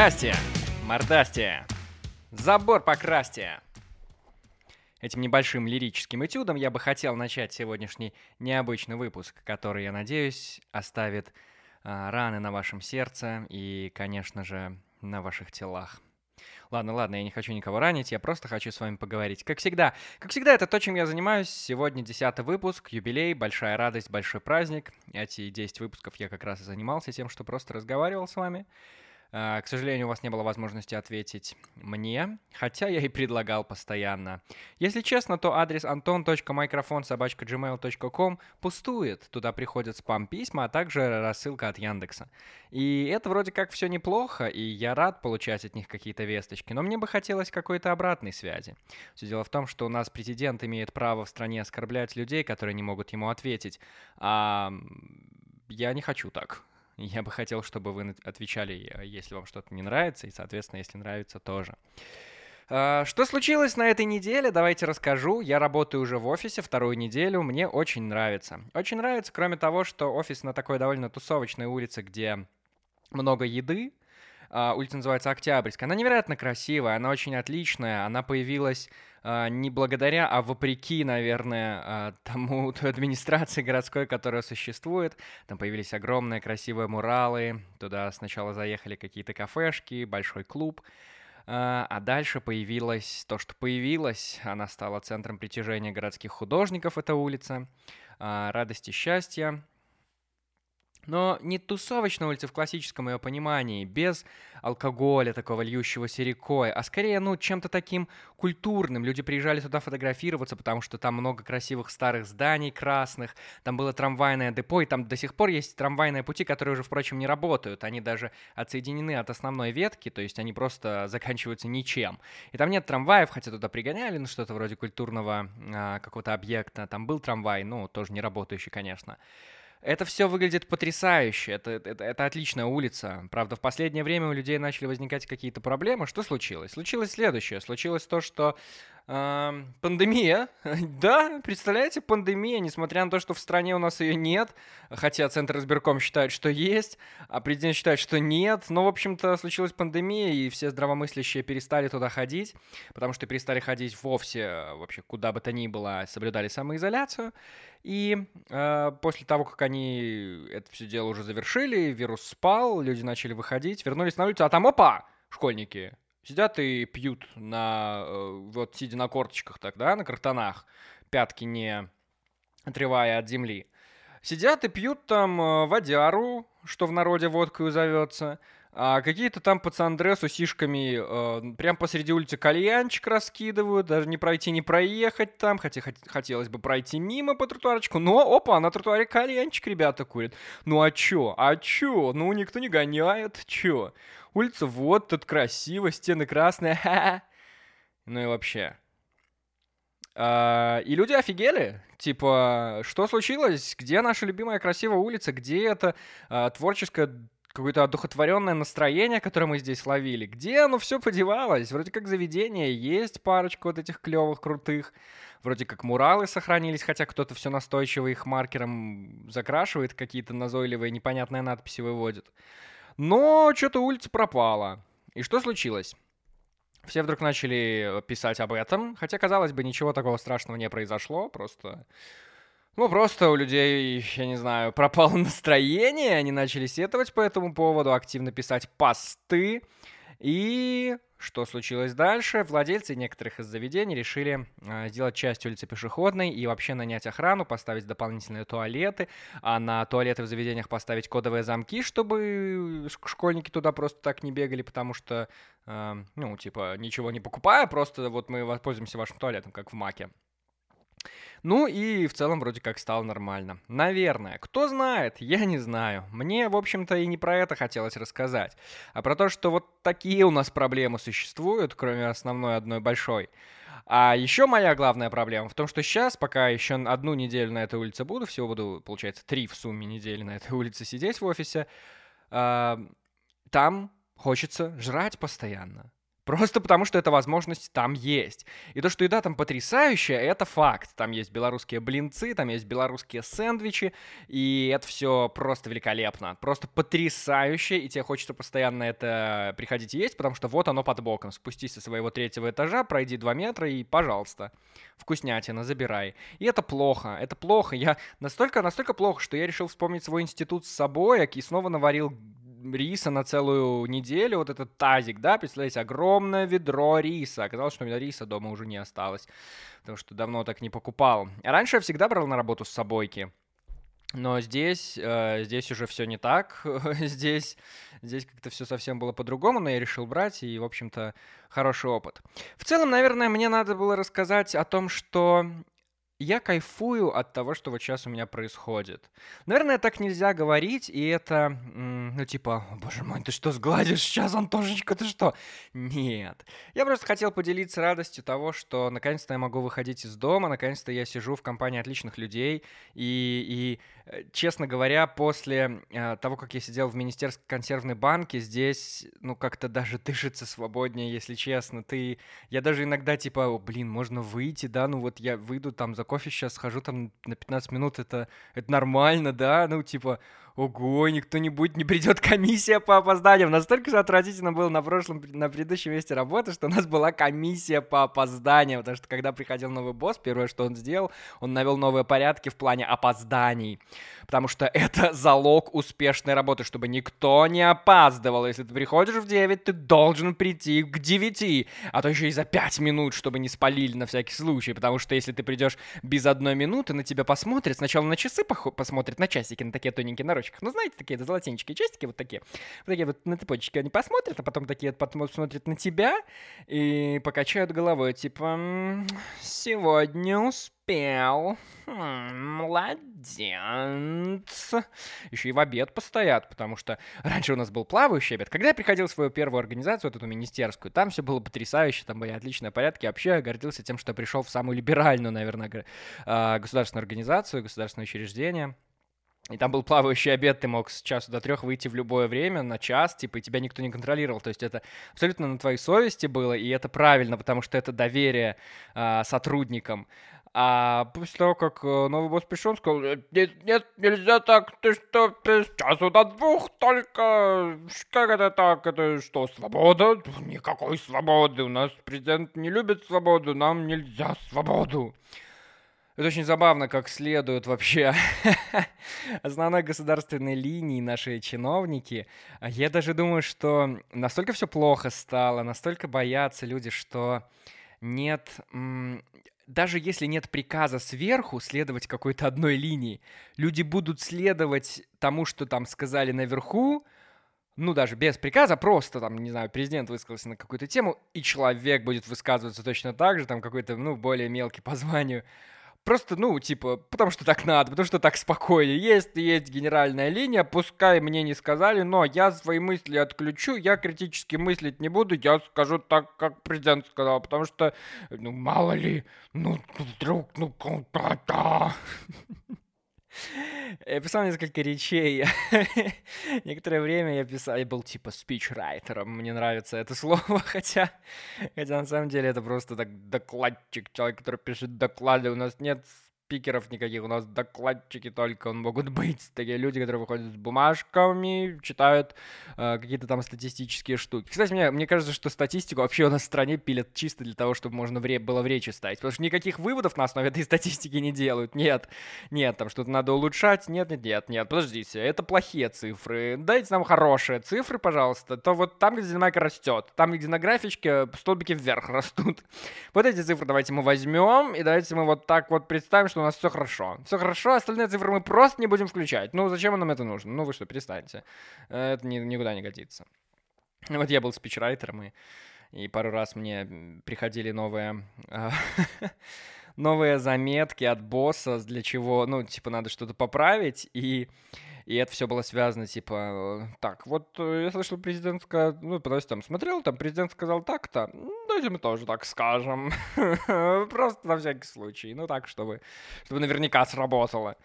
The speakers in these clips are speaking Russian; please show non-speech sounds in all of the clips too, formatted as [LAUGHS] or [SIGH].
Здрасте, мордасте, забор покрасьте. Этим небольшим лирическим этюдом я бы хотел начать сегодняшний необычный выпуск, который, я надеюсь, оставит а, раны на вашем сердце и, конечно же, на ваших телах. Ладно, ладно, я не хочу никого ранить, я просто хочу с вами поговорить. Как всегда, как всегда, это то, чем я занимаюсь. Сегодня десятый выпуск, юбилей, большая радость, большой праздник. Эти 10 выпусков я как раз и занимался тем, что просто разговаривал с вами. А, к сожалению, у вас не было возможности ответить мне, хотя я и предлагал постоянно. Если честно, то адрес anton.microphone.gmail.com пустует. Туда приходят спам-письма, а также рассылка от Яндекса. И это вроде как все неплохо, и я рад получать от них какие-то весточки, но мне бы хотелось какой-то обратной связи. Все дело в том, что у нас президент имеет право в стране оскорблять людей, которые не могут ему ответить, а я не хочу так. Я бы хотел, чтобы вы отвечали, э, если вам что-то не нравится, и, соответственно, если нравится, тоже. А, что случилось на этой неделе? Давайте расскажу. Я работаю уже в офисе вторую неделю. Мне очень нравится. Очень нравится, кроме того, что офис на такой довольно тусовочной улице, где много еды. А, улица называется Октябрьская. Она невероятно красивая, она очень отличная. Она появилась не благодаря, а вопреки, наверное, а, [LAUGHS] тому той администрации городской, которая существует. Там появились огромные красивые муралы, туда сначала заехали какие-то кафешки, большой клуб. А, а дальше появилось то, что появилось. Она стала центром притяжения городских художников, эта улица. Радости, счастья. Но не тусовочная улица в классическом ее понимании, без алкоголя такого льющегося рекой, а скорее, ну, чем-то таким культурным. Люди приезжали туда фотографироваться, потому что там много красивых старых зданий красных, там было трамвайное депо, и там до сих пор есть трамвайные пути, которые уже, впрочем, не работают. Они даже отсоединены от основной ветки, то есть они просто заканчиваются ничем. И там нет трамваев, хотя туда пригоняли, ну, что-то вроде культурного а, какого-то объекта. Там был трамвай, ну, тоже не работающий, конечно. Это все выглядит потрясающе, это, это, это отличная улица. Правда, в последнее время у людей начали возникать какие-то проблемы. Что случилось? Случилось следующее. Случилось то, что пандемия. [LAUGHS] Да, представляете, пандемия, несмотря на то, что в стране у нас ее нет, хотя Центр избирком считает, что есть, а президент считает, что нет. Но, в общем-то, случилась пандемия, и все здравомыслящие перестали туда ходить, потому что перестали ходить вовсе, вообще куда бы то ни было, соблюдали самоизоляцию. И э, после того, как они это все дело уже завершили, вирус спал, люди начали выходить, вернулись на улицу, а там опа, школьники, сидят и пьют на, э, вот сидя на корточках тогда, на картонах, пятки не отрывая от земли. Сидят и пьют там э, водяру, что в народе водкой зовется, а какие-то там пацандры с усишками э, прям посреди улицы кальянчик раскидывают, даже не пройти, не проехать там, хотя хот- хотелось бы пройти мимо по тротуарочку, но, опа, на тротуаре кальянчик ребята курят. Ну а чё, а чё, ну никто не гоняет, чё? Улица вот, тут красиво, стены красные, [LAUGHS] ха Ну и вообще. А, и люди офигели. Типа, что случилось? Где наша любимая красивая улица? Где это а, творческая какое-то одухотворенное настроение, которое мы здесь ловили. Где оно все подевалось? Вроде как заведение есть парочку вот этих клевых, крутых. Вроде как муралы сохранились, хотя кто-то все настойчиво их маркером закрашивает, какие-то назойливые непонятные надписи выводит. Но что-то улица пропала. И что случилось? Все вдруг начали писать об этом, хотя, казалось бы, ничего такого страшного не произошло, просто ну, просто у людей, я не знаю, [LAUGHS] пропало настроение, они начали сетовать по этому поводу, активно писать посты. И что случилось дальше? Владельцы некоторых из заведений решили э, сделать часть улицы пешеходной и вообще нанять охрану, поставить дополнительные туалеты, а на туалеты в заведениях поставить кодовые замки, чтобы школьники туда просто так не бегали, потому что, э, ну, типа, ничего не покупая, просто вот мы воспользуемся вашим туалетом, как в Маке. Ну и в целом вроде как стало нормально. Наверное. Кто знает, я не знаю. Мне, в общем-то, и не про это хотелось рассказать, а про то, что вот такие у нас проблемы существуют, кроме основной одной большой. А еще моя главная проблема в том, что сейчас, пока еще одну неделю на этой улице буду, всего буду, получается, три в сумме недели на этой улице сидеть в офисе, э, там хочется жрать постоянно Просто потому, что эта возможность там есть. И то, что еда там потрясающая, это факт. Там есть белорусские блинцы, там есть белорусские сэндвичи, и это все просто великолепно. Просто потрясающе, и тебе хочется постоянно это приходить и есть, потому что вот оно под боком. Спустись со своего третьего этажа, пройди два метра и, пожалуйста, вкуснятина, забирай. И это плохо, это плохо. Я настолько, настолько плохо, что я решил вспомнить свой институт с собой, и снова наварил риса на целую неделю, вот этот тазик, да, представляете, огромное ведро риса. Оказалось, что у меня риса дома уже не осталось, потому что давно так не покупал. Раньше я всегда брал на работу с собойки. Но здесь, э, здесь уже все не так. [LAUGHS] здесь, здесь как-то все совсем было по-другому, но я решил брать, и, в общем-то, хороший опыт. В целом, наверное, мне надо было рассказать о том, что я кайфую от того, что вот сейчас у меня происходит. Наверное, так нельзя говорить, и это, ну, типа, боже мой, ты что, сгладишь сейчас, Антошечка, ты что? Нет. Я просто хотел поделиться радостью того, что наконец-то я могу выходить из дома, наконец-то я сижу в компании отличных людей, и, и честно говоря, после э, того, как я сидел в Министерской консервной банке, здесь, ну, как-то даже [LAUGHS] дышится свободнее, если честно. Ты... Я даже иногда, типа, блин, можно выйти, да, ну вот я выйду там за кофе сейчас, схожу там на 15 минут, это, это нормально, да, ну, типа, ого, никто не будет, не придет комиссия по опозданиям. Настолько же отвратительно было на прошлом, на предыдущем месте работы, что у нас была комиссия по опозданиям, потому что когда приходил новый босс, первое, что он сделал, он навел новые порядки в плане опозданий, потому что [LAUGHS] это залог успешной работы, чтобы никто не опаздывал. Если ты приходишь в 9, ты должен прийти к 9, а то еще и за 5 минут, чтобы не спалили на всякий случай, потому что если ты придешь без одной минуты, на тебя посмотрят, сначала на часы посмотрят, на часики, на такие тоненькие наручники, цепочках. Ну, знаете, такие золотенчики, честики вот такие. Вот такие вот на цепочке они посмотрят, а потом такие потом смотрят на тебя и покачают головой, типа, сегодня успел. Хм, молодец. Еще и в обед постоят, потому что раньше у нас был плавающий обед. Когда я приходил в свою первую организацию, вот эту министерскую, там все было потрясающе, там были отличные порядки. Вообще я гордился тем, что пришел в самую либеральную, наверное, а, государственную организацию, государственное учреждение. И там был плавающий обед, ты мог с часу до трех выйти в любое время, на час, типа, и тебя никто не контролировал. То есть это абсолютно на твоей совести было, и это правильно, потому что это доверие э, сотрудникам. А после того, как э, новый босс пришел, он сказал, нет, нет, нельзя так, ты что, с часу до двух только, как это так, это что, свобода? Никакой свободы, у нас президент не любит свободу, нам нельзя свободу. Это очень забавно, как следуют вообще [LAUGHS] основной государственной линии наши чиновники. Я даже думаю, что настолько все плохо стало, настолько боятся люди, что нет... Даже если нет приказа сверху следовать какой-то одной линии, люди будут следовать тому, что там сказали наверху, ну, даже без приказа, просто там, не знаю, президент высказался на какую-то тему, и человек будет высказываться точно так же, там какой-то, ну, более мелкий по званию. Просто, ну, типа, потому что так надо, потому что так спокойнее. Есть, есть генеральная линия, пускай мне не сказали, но я свои мысли отключу, я критически мыслить не буду, я скажу так, как президент сказал, потому что, ну, мало ли, ну, вдруг, ну, да. Я писал несколько речей. [LAUGHS] Некоторое время я писал, я был типа спичрайтером. Мне нравится это слово, [LAUGHS] хотя, хотя на самом деле это просто так докладчик, человек, который пишет доклады. У нас нет спикеров никаких, у нас докладчики только могут быть. Такие люди, которые выходят с бумажками, читают э, какие-то там статистические штуки. Кстати, мне, мне кажется, что статистику вообще у нас в стране пилят чисто для того, чтобы можно в было в речи ставить. Потому что никаких выводов на основе этой [LAUGHS] статистики не делают. Нет, нет, там что-то надо улучшать. Нет, нет, нет, нет, подождите, это плохие цифры. Дайте нам хорошие цифры, пожалуйста. То вот там, где динамика растет, там, где на графичке столбики вверх растут. [LAUGHS] Вот эти цифры давайте мы возьмем, и давайте мы вот так вот представим, что у нас все хорошо. Все хорошо, остальные цифры мы просто не будем включать. Ну, зачем нам это нужно? Ну, вы что, перестаньте. Это ни, никуда не годится. Вот я был спичрайтером, и, и пару раз мне приходили новые... А, [LAUGHS] новые заметки от босса, для чего, ну, типа, надо что-то поправить, и и это все было связано, типа, так, вот э, я слышал, президент сказал, ну, просто там смотрел, там президент сказал так-то, мы тоже так скажем. [LAUGHS] Просто на всякий случай. Ну, так, чтобы, чтобы наверняка сработало,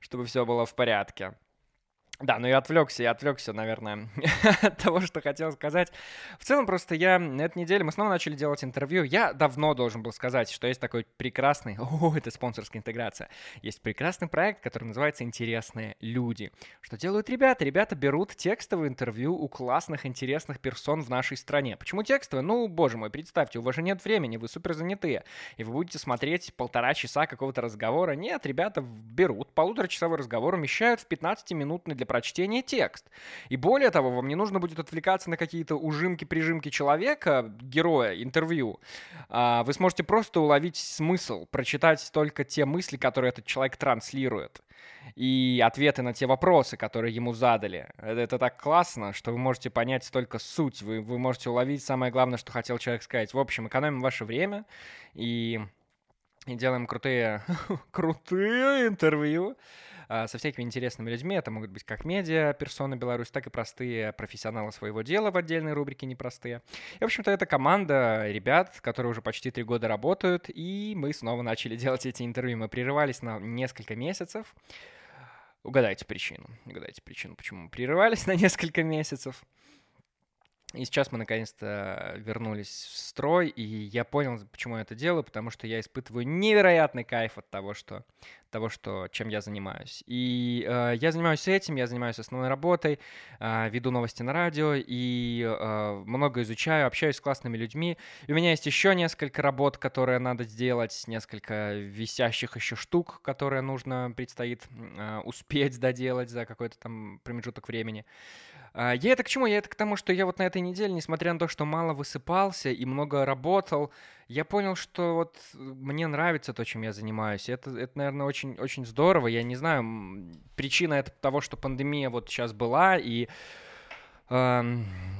чтобы все было в порядке. Да, ну я отвлекся, я отвлекся, наверное, [LAUGHS] от того, что хотел сказать. В целом, просто я на этой неделе, мы снова начали делать интервью. Я давно должен был сказать, что есть такой прекрасный, [LAUGHS] о, это спонсорская интеграция, есть прекрасный проект, который называется «Интересные люди». Что делают ребята? Ребята берут текстовое интервью у классных, интересных персон в нашей стране. Почему текстовое? Ну, боже мой, представьте, у вас же нет времени, вы супер занятые, и вы будете смотреть полтора часа какого-то разговора. Нет, ребята берут полуторачасовой разговор, умещают в 15-минутный для прочтения текст. И более того, вам не нужно будет отвлекаться на какие-то ужимки-прижимки человека, героя, интервью. А, вы сможете просто уловить смысл, прочитать только те мысли, которые этот человек транслирует и ответы на те вопросы, которые ему задали. Это, это так классно, что вы можете понять только суть, вы, вы можете уловить самое главное, что хотел человек сказать. В общем, экономим ваше время и, и делаем крутые, [LAUGHS] крутые интервью. А, со всякими интересными людьми. Это могут быть как медиа, персоны Беларусь, так и простые профессионалы своего дела в отдельной рубрике «Непростые». И, в общем-то, это команда ребят, которые уже почти три года работают, и мы снова начали делать эти интервью. Мы прерывались на несколько месяцев. Угадайте причину. Угадайте причину, почему мы прерывались [LAUGHS] на несколько месяцев. И сейчас мы наконец-то вернулись в строй, и я понял, почему я это делаю, потому что я испытываю невероятный кайф от того, что, того, что, чем я занимаюсь. И э, я занимаюсь этим, я занимаюсь основной работой, э, веду новости на радио и э, много изучаю, общаюсь с классными людьми. И у меня есть еще несколько работ, которые надо сделать, несколько висящих еще штук, которые нужно предстоит э, успеть доделать за какой-то там промежуток времени. А, я это к чему? Я это к тому, что я вот на этой неделе, несмотря на то, что мало высыпался и много работал, я понял, что вот мне нравится то, чем я занимаюсь. Это, это наверное, очень, очень здорово. Я не знаю, причина это того, что пандемия вот сейчас была, и э,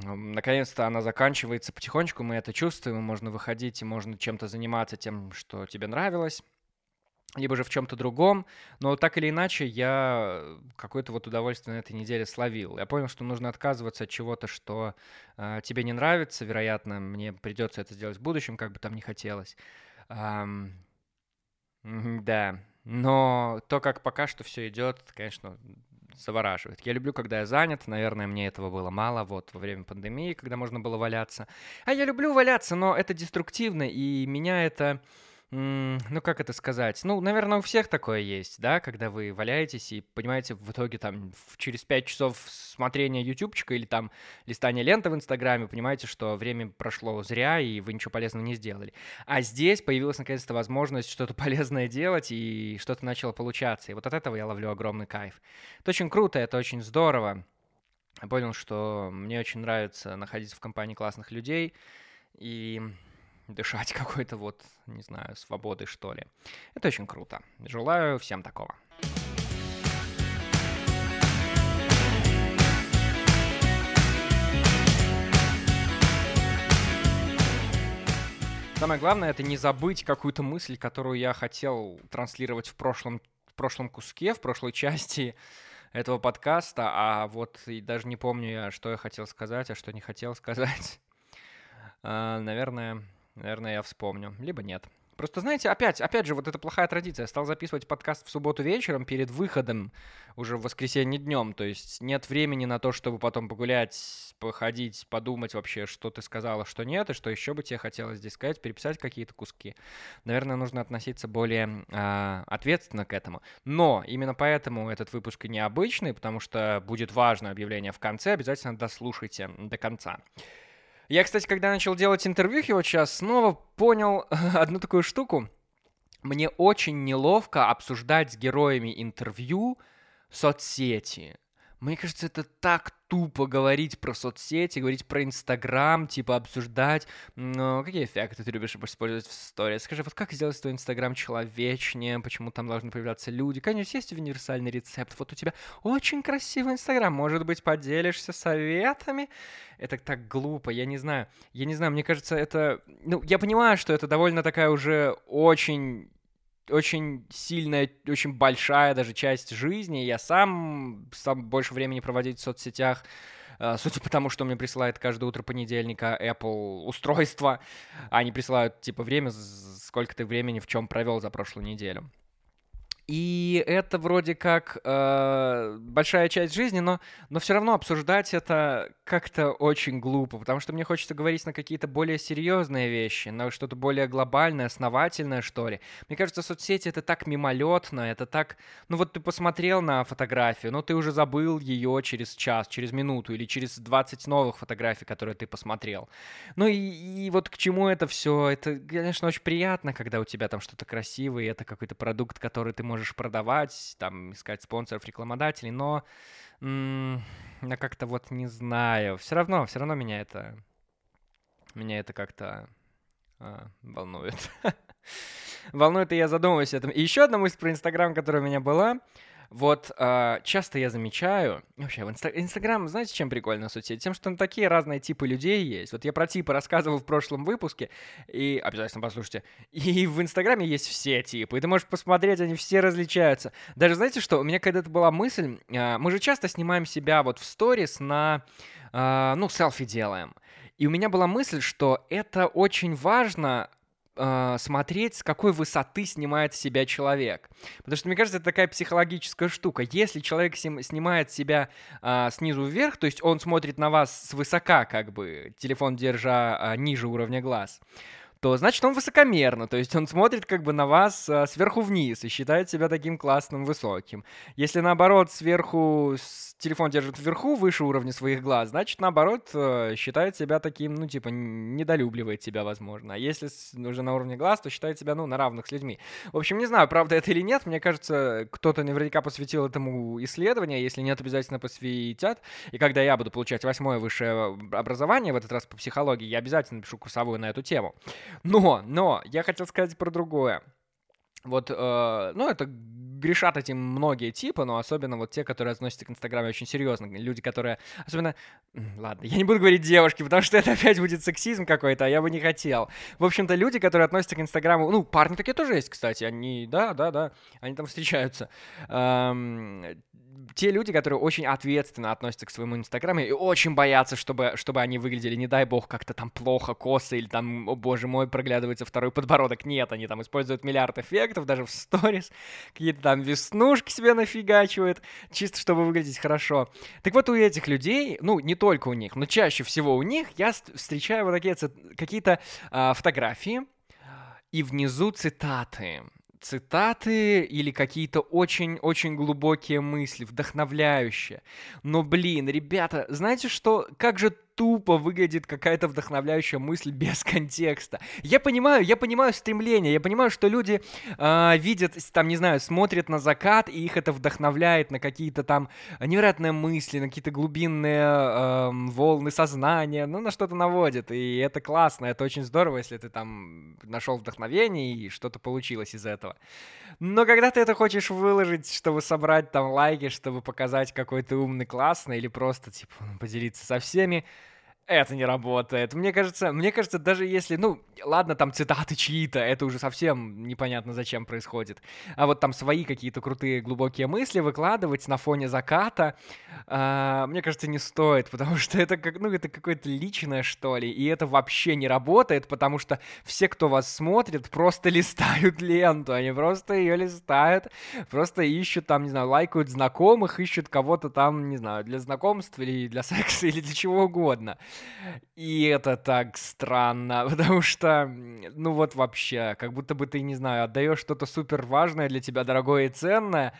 наконец-то она заканчивается потихонечку, мы это чувствуем, можно выходить и можно чем-то заниматься тем, что тебе нравилось либо же в чем-то другом, но так или иначе я какое-то вот удовольствие на этой неделе словил. Я понял, что нужно отказываться от чего-то, что э, тебе не нравится, вероятно, мне придется это сделать в будущем, как бы там ни хотелось. Эм, да, но то, как пока что все идет, конечно, завораживает. Я люблю, когда я занят, наверное, мне этого было мало вот во время пандемии, когда можно было валяться. А я люблю валяться, но это деструктивно, и меня это ну, как это сказать? Ну, наверное, у всех такое есть, да, когда вы валяетесь и понимаете, в итоге там через 5 часов смотрения ютубчика или там листания ленты в Инстаграме, понимаете, что время прошло зря, и вы ничего полезного не сделали. А здесь появилась наконец-то возможность что-то [LAUGHS] полезное делать, и что-то начало получаться. И вот от этого я ловлю огромный кайф. Это очень круто, это очень здорово. Я понял, что мне очень нравится находиться в компании классных людей, и дышать [LAUGHS] какой-то вот, не знаю, свободой, что ли. Это очень круто. Желаю всем такого. Самое главное это не забыть какую-то мысль, которую я хотел транслировать в прошлом, в прошлом куске, в прошлой части [LAUGHS] этого подкаста, а вот и даже не помню я, что я хотел сказать, а что не хотел сказать. [LAUGHS] А, наверное, Наверное, я вспомню. Либо нет. Просто, знаете, опять, опять же, вот эта плохая традиция. Я стал записывать подкаст в субботу вечером перед выходом уже в воскресенье днем. То есть нет времени на то, чтобы потом погулять, походить, подумать вообще, что ты сказала, что нет, и что еще бы тебе хотелось здесь сказать, переписать какие-то куски. Наверное, нужно относиться более э, ответственно к этому. Но именно поэтому этот выпуск и необычный, потому что будет важное объявление в конце. Обязательно дослушайте до конца. Я, кстати, когда начал делать интервью вот сейчас, снова понял [LAUGHS] одну такую штуку. Мне очень неловко обсуждать с героями интервью соцсети. Мне кажется, это так тупо говорить про соцсети, говорить про Инстаграм, типа обсуждать. Но какие эффекты ты любишь использовать в истории? Скажи, вот как сделать твой Инстаграм человечнее? Почему там должны появляться люди? Конечно, есть универсальный рецепт. Вот у тебя очень красивый Инстаграм. Может быть, поделишься советами? Это так глупо, я не знаю. Я не знаю, мне кажется, это... Ну, я понимаю, что это довольно такая уже очень очень сильная, очень большая даже часть жизни. Я сам стал больше времени проводить в соцсетях, э, судя по тому, что мне присылает каждое утро понедельника Apple устройство. Они присылают, типа, время, сколько ты времени в чем провел за прошлую неделю. И это вроде как э, большая часть жизни, но, но все равно обсуждать это как-то очень глупо, потому что мне хочется говорить на какие-то более серьезные вещи, на что-то более глобальное, основательное, что ли. Мне кажется, соцсети это так мимолетно, это так... Ну вот ты посмотрел на фотографию, но ты уже забыл ее через час, через минуту или через 20 новых фотографий, которые ты посмотрел. Ну и, и вот к чему это все? Это, конечно, очень приятно, когда у тебя там что-то красивое, это какой-то продукт, который ты можешь можешь продавать, там, искать спонсоров, рекламодателей, но я как-то вот не знаю. Все равно, все равно меня это, меня это как-то а, волнует. [LAUGHS] волнует, и я задумываюсь об этом. И еще одна мысль про Инстаграм, которая у меня была — вот э, часто я замечаю, вообще, в инста- Инстаграм, знаете, чем прикольно соцсеть? Тем, что там такие разные типы людей есть. Вот я про типы рассказывал в прошлом выпуске, и обязательно послушайте. [LAUGHS] И в Инстаграме есть все типы, и ты можешь посмотреть, они все различаются. Даже знаете что, у меня когда-то была мысль, э, мы же часто снимаем себя вот в сторис на, э, ну, селфи делаем. И у меня была мысль, что это очень важно э, смотреть, с какой высоты снимает себя человек. Потому что, мне кажется, это такая психологическая штука. Если человек снимает себя э, снизу вверх, то есть он смотрит на вас свысока, как бы, телефон держа э, ниже уровня глаз, то значит он высокомерно, то есть он смотрит как бы на вас а, сверху вниз и считает себя таким классным, высоким. Если наоборот сверху телефон держит вверху, выше уровня своих глаз, значит, наоборот, э, считает себя таким, ну, типа, недолюбливает тебя, возможно. А если уже на уровне глаз, то считает себя, ну, на равных с людьми. В общем, не знаю, правда это или нет, мне кажется, кто-то наверняка посвятил этому исследование, если нет, обязательно посвятят. И когда я буду получать восьмое высшее образование, в этот раз по психологии, я обязательно напишу курсовую на эту тему. Но, но, я хотел сказать про другое. Вот, э, ну, это грешат этим многие типы, но особенно вот те, которые относятся к Инстаграме очень серьезно. Люди, которые... Особенно... Ладно, я не буду говорить девушки, потому что [LAUGHS] это опять будет сексизм какой-то, а я бы не хотел. В общем-то, люди, которые относятся к Инстаграму... Ну, парни такие тоже есть, кстати. Они... Да, да, да. Они там встречаются. Эм, те люди, которые очень ответственно относятся к своему Инстаграму и очень боятся, чтобы, чтобы они выглядели, не дай бог, как-то там плохо, косо, или там, о боже мой, проглядывается второй подбородок. Нет, они там используют миллиард эффектов, даже в сторис, какие-то там веснушки себе нафигачивают, чисто чтобы выглядеть хорошо. Так вот, у этих людей, ну, не только у них, но чаще всего у них я встречаю вот такие какие-то э, фотографии, и внизу цитаты цитаты или какие-то очень-очень глубокие мысли, вдохновляющие. Но, блин, ребята, знаете что? Как же тупо выглядит какая-то вдохновляющая мысль без [LAUGHS] контекста. Я понимаю, я понимаю стремление, я понимаю, что люди э, видят, там, не знаю, смотрят на закат, и их это вдохновляет на какие-то там невероятные мысли, на какие-то глубинные э, волны сознания, ну, на что-то наводит. И это классно, это очень здорово, если ты там нашел вдохновение и что-то получилось из этого. Но когда ты это хочешь выложить, чтобы собрать там лайки, чтобы показать, какой ты умный, классный, или просто, типа, поделиться со всеми, это не работает. Мне кажется, мне кажется, даже если, ну, ладно, там цитаты чьи-то, это уже совсем непонятно, зачем происходит. А вот там свои какие-то крутые глубокие мысли выкладывать на фоне заката, э, мне кажется, не стоит, потому что это как, ну, это какое-то личное, что ли, и это вообще не работает, потому что все, кто вас смотрит, просто листают [LAUGHS] ленту, они просто ее листают, просто ищут там, не знаю, лайкают знакомых, ищут кого-то там, не знаю, для знакомств или для секса [LAUGHS] или для чего угодно. И это так странно, [LAUGHS] потому что, ну вот вообще, как будто бы ты, не знаю, отдаешь что-то супер важное для тебя, дорогое и ценное,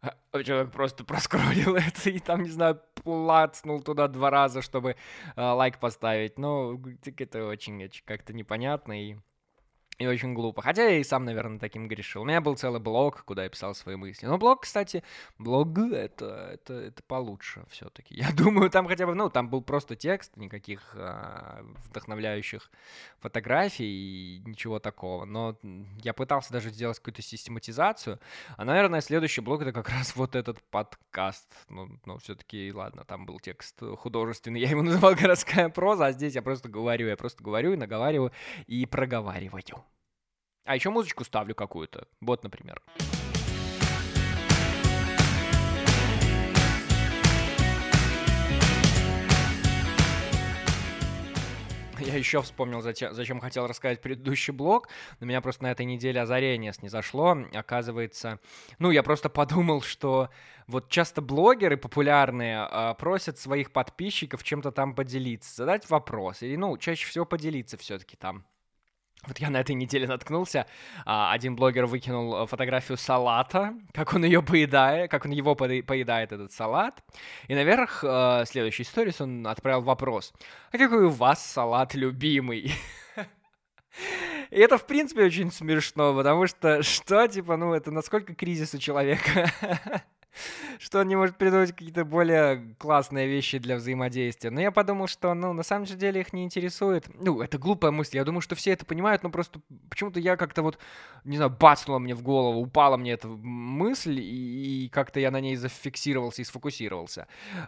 а человек просто [LAUGHS] проскролил это и там, не знаю, плацнул туда два раза, чтобы э, лайк поставить. Ну, это очень как-то непонятно и и очень глупо. Хотя я и сам, наверное, таким грешил. У меня был целый блог, куда я писал свои мысли. Но блог, кстати, блог это, это, это получше все-таки. [LAUGHS] Я думаю, там хотя бы, ну, там был просто текст, никаких а, вдохновляющих фотографий и ничего такого. Но я пытался даже сделать какую-то систематизацию. А, наверное, следующий блог это как раз вот этот подкаст. Ну, ну все-таки, ладно, там был текст художественный. [LAUGHS] Я его называл городская проза, а здесь я просто говорю, я просто говорю и наговариваю и проговариваю. А еще музычку ставлю какую-то. Вот, например. Я еще вспомнил, зачем, хотел рассказать предыдущий блог. На меня просто на этой неделе озарение снизошло. Оказывается, ну, я просто подумал, что вот часто блогеры популярные э, просят своих подписчиков чем-то там поделиться, задать вопрос. И, ну, чаще всего поделиться все-таки там вот я на этой неделе наткнулся. А, один блогер выкинул э, фотографию салата, как он ее поедает, как он его поедает, этот салат. И наверх э, следующий сторис он отправил вопрос. А какой у вас салат любимый? [LAUGHS] И это, в принципе, очень смешно, потому что что, типа, ну, это насколько кризис у человека? [LAUGHS] [LAUGHS] что он не может придумать какие-то более классные вещи для взаимодействия. Но я подумал, что, ну, на самом же деле их не интересует. Ну, это глупая мысль. Я думаю, что все это понимают, но просто почему-то я как-то вот, не знаю, бацнула мне в голову, упала мне эта мысль, и, и как-то я на ней зафиксировался и сфокусировался.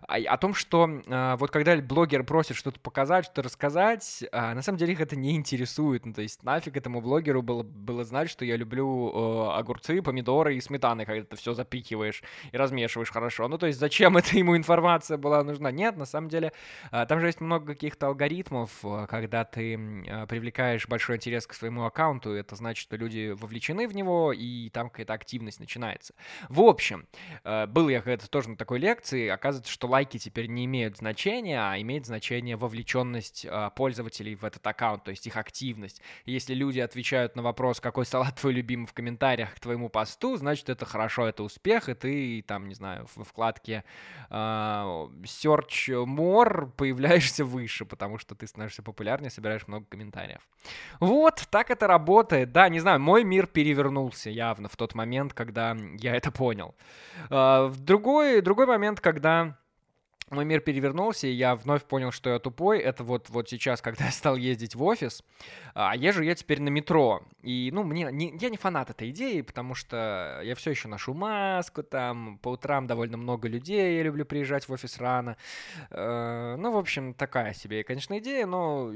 А, о том, что а, вот когда блогер просит что-то показать, что-то рассказать, а, на самом деле их это не интересует. Ну, то есть нафиг этому блогеру было, было знать, что я люблю э, огурцы, помидоры и сметаны, когда ты все запихиваешь и размешиваешь хорошо. Ну, то есть зачем [LAUGHS] эта ему информация была нужна? Нет, на самом деле, а, там же есть много каких-то алгоритмов, а, когда ты а, привлекаешь большой интерес к своему аккаунту, это значит, что люди вовлечены в него, и там какая-то активность начинается. В общем, был я когда-то тоже на такой лекции, оказывается, что лайки теперь не имеют значения, а имеет значение вовлеченность пользователей в этот аккаунт, то есть их активность. Если люди отвечают на вопрос, какой салат твой любимый в комментариях к твоему посту, значит, это хорошо, это успех, и ты там, не знаю, в вкладке э, Search More появляешься выше, потому что ты становишься популярнее, собираешь много комментариев. Вот, так это работает. Да, не знаю, мой мир перевернулся явно в тот момент, когда я это понял. Э, другой, другой момент, когда мой мир перевернулся, и я вновь понял, что я тупой. Это вот, вот сейчас, когда я стал ездить в офис, а езжу я теперь на метро. И, ну, мне, не, я не фанат этой идеи, потому что я все еще ношу маску, там, по утрам довольно много людей, я люблю приезжать в офис рано. Э, ну, в общем, такая себе, конечно, идея, но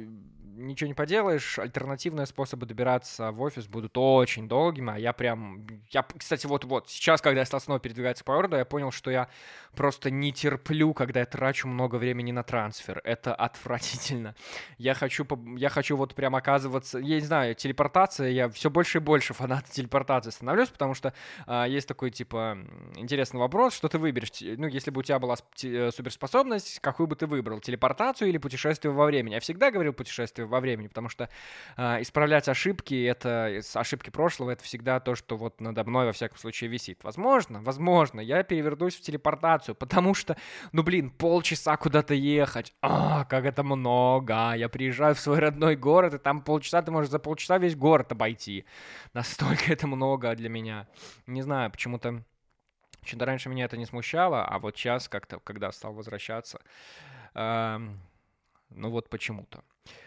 ничего не поделаешь, альтернативные способы добираться в офис будут очень долгими, а я прям... Я, кстати, вот-вот, сейчас, когда я стал снова передвигаться по городу, я понял, что я просто не терплю, когда я трачу много времени на трансфер. Это отвратительно. Я хочу, я хочу вот прям оказываться... Я не знаю, телепортация, я все больше и больше фанат телепортации становлюсь, потому что а, есть такой, типа, интересный вопрос, что ты выберешь. Ну, если бы у тебя была э, суперспособность, какую бы ты выбрал? Телепортацию или путешествие во времени? Я всегда говорил путешествие во времени, потому что э, исправлять ошибки, это ошибки прошлого, это всегда то, что вот надо мной во всяком случае висит. Возможно, возможно, я перевернусь в телепортацию, потому что, ну блин, полчаса куда-то ехать, а, как это много, я приезжаю в свой родной город, и там полчаса, ты можешь за полчаса весь город обойти. Настолько [LAUGHS] это много для меня. Не знаю, почему-то Почему-то раньше меня это не смущало, а вот сейчас как-то, когда стал возвращаться, э, ну вот почему-то.